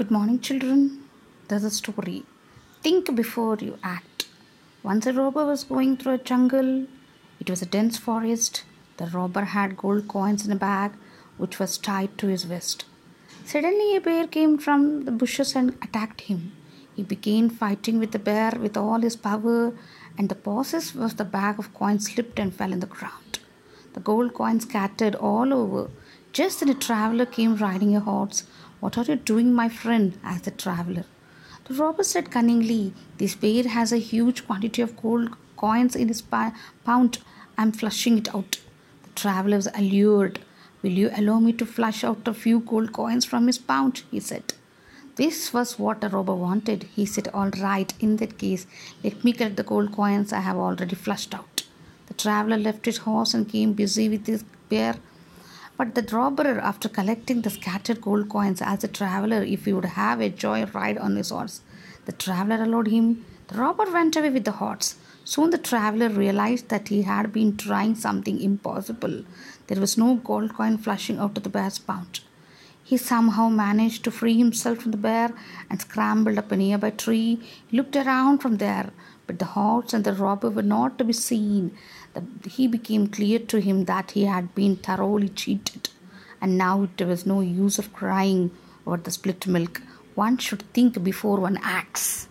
Good morning, children. There's a story. Think before you act. Once a robber was going through a jungle. It was a dense forest. The robber had gold coins in a bag which was tied to his vest. Suddenly, a bear came from the bushes and attacked him. He began fighting with the bear with all his power, and the process was the bag of coins slipped and fell in the ground. The gold coins scattered all over. Just then a traveler came riding a horse. What are you doing, my friend? asked the traveler. The robber said cunningly, This bear has a huge quantity of gold coins in his pound. I'm flushing it out. The traveler was allured. Will you allow me to flush out a few gold coins from his pouch? he said. This was what the robber wanted. He said, All right, in that case, let me collect the gold coins I have already flushed out. The traveler left his horse and came busy with his bear. But the robber, after collecting the scattered gold coins, asked the traveler if he would have a joy ride on his horse. The traveler allowed him. The robber went away with the horse. Soon the traveler realized that he had been trying something impossible. There was no gold coin flashing out of the bear's pouch. He somehow managed to free himself from the bear and scrambled up a nearby tree. He looked around from there, but the horse and the robber were not to be seen. He became clear to him that he had been thoroughly cheated, and now there was no use of crying over the split milk. One should think before one acts.